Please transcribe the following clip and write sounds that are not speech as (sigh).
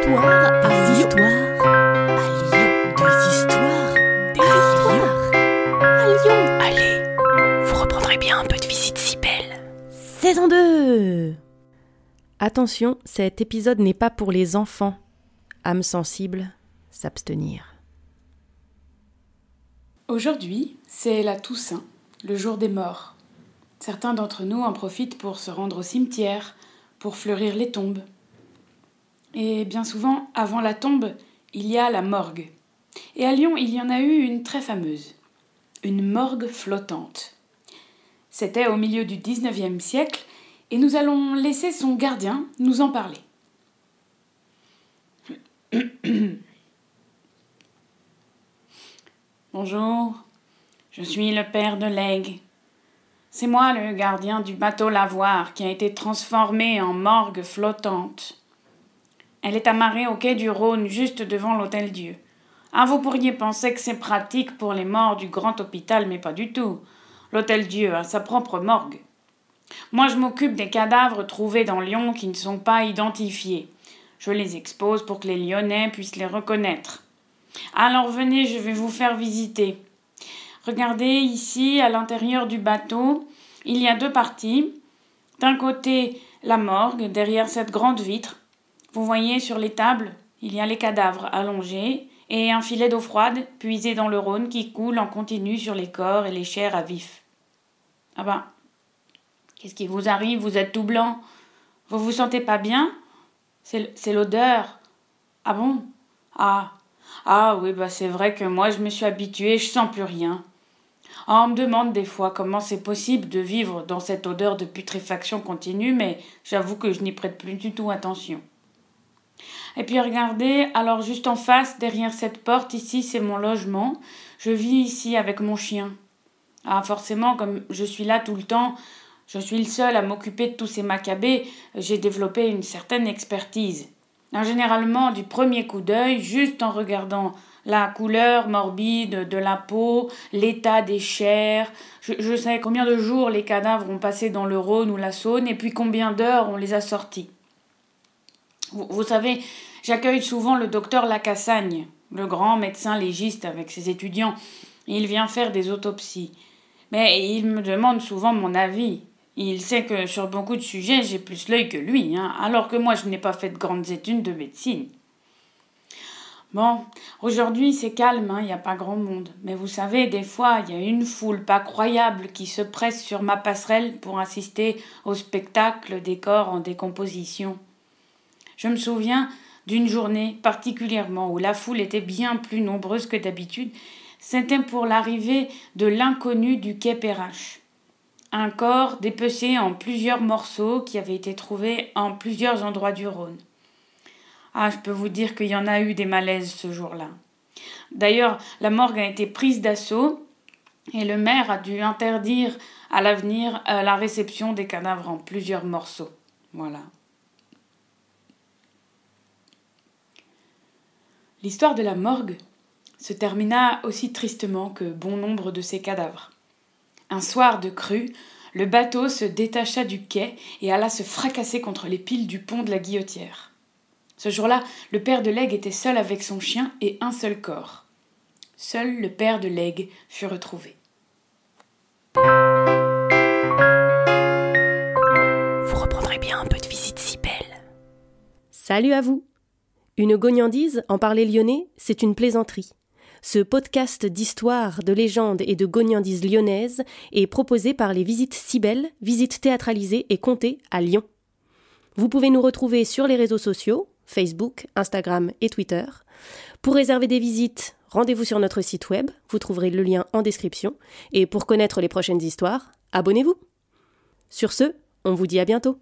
histoires à histoires à Lyon. Des histoires, des histoires à Lyon. Allez, vous reprendrez bien un peu de visite si belle. Saison 2 Attention, cet épisode n'est pas pour les enfants. Âme sensible, s'abstenir. Aujourd'hui, c'est la Toussaint, le jour des morts. Certains d'entre nous en profitent pour se rendre au cimetière, pour fleurir les tombes. Et bien souvent, avant la tombe, il y a la morgue. Et à Lyon, il y en a eu une très fameuse. Une morgue flottante. C'était au milieu du XIXe siècle, et nous allons laisser son gardien nous en parler. (coughs) Bonjour, je suis le père de Lègue. C'est moi le gardien du bateau Lavoir qui a été transformé en morgue flottante. Elle est amarrée au quai du Rhône, juste devant l'Hôtel Dieu. Ah, vous pourriez penser que c'est pratique pour les morts du grand hôpital, mais pas du tout. L'Hôtel Dieu a sa propre morgue. Moi, je m'occupe des cadavres trouvés dans Lyon qui ne sont pas identifiés. Je les expose pour que les Lyonnais puissent les reconnaître. Alors venez, je vais vous faire visiter. Regardez ici, à l'intérieur du bateau, il y a deux parties. D'un côté, la morgue, derrière cette grande vitre, vous voyez sur les tables, il y a les cadavres allongés et un filet d'eau froide puisé dans le Rhône qui coule en continu sur les corps et les chairs à vif. Ah ben, qu'est-ce qui vous arrive? Vous êtes tout blanc. Vous vous sentez pas bien? C'est l'odeur. Ah bon? Ah. Ah oui, bah c'est vrai que moi je me suis habituée, je sens plus rien. Ah, on me demande des fois comment c'est possible de vivre dans cette odeur de putréfaction continue, mais j'avoue que je n'y prête plus du tout attention. Et puis regardez, alors juste en face, derrière cette porte, ici, c'est mon logement. Je vis ici avec mon chien. Ah, forcément, comme je suis là tout le temps, je suis le seul à m'occuper de tous ces macabées, j'ai développé une certaine expertise. généralement, du premier coup d'œil, juste en regardant la couleur morbide de la peau, l'état des chairs, je, je sais combien de jours les cadavres ont passé dans le Rhône ou la Saône, et puis combien d'heures on les a sortis. Vous, savez, j'accueille souvent le docteur Lacassagne, le grand médecin légiste avec ses étudiants. Il vient faire des autopsies. Mais il me demande souvent mon avis. Il sait que sur beaucoup de sujets, j'ai plus l'œil que lui, hein, alors que moi, je n'ai pas fait de grandes études de médecine. Bon, aujourd'hui c'est calme, il hein, n'y a pas grand monde. Mais vous savez, des fois, il y a une foule pas croyable qui se presse sur ma passerelle pour assister au spectacle des corps en décomposition. Je me souviens d'une journée particulièrement où la foule était bien plus nombreuse que d'habitude. C'était pour l'arrivée de l'inconnu du quai Perrache. Un corps dépecé en plusieurs morceaux qui avait été trouvé en plusieurs endroits du Rhône. Ah, je peux vous dire qu'il y en a eu des malaises ce jour-là. D'ailleurs, la morgue a été prise d'assaut et le maire a dû interdire à l'avenir euh, la réception des cadavres en plusieurs morceaux. Voilà. L'histoire de la morgue se termina aussi tristement que bon nombre de ces cadavres. Un soir de crue, le bateau se détacha du quai et alla se fracasser contre les piles du pont de la Guillotière. Ce jour-là, le père de Lègue était seul avec son chien et un seul corps. Seul le père de Lègue fut retrouvé. Vous reprendrez bien un peu de visite si belle. Salut à vous une gognandise, en parler lyonnais, c'est une plaisanterie. Ce podcast d'histoire, de légendes et de gognandises lyonnaises est proposé par les Visites Cybelles, visites théâtralisées et comptées à Lyon. Vous pouvez nous retrouver sur les réseaux sociaux, Facebook, Instagram et Twitter. Pour réserver des visites, rendez-vous sur notre site web, vous trouverez le lien en description. Et pour connaître les prochaines histoires, abonnez-vous. Sur ce, on vous dit à bientôt.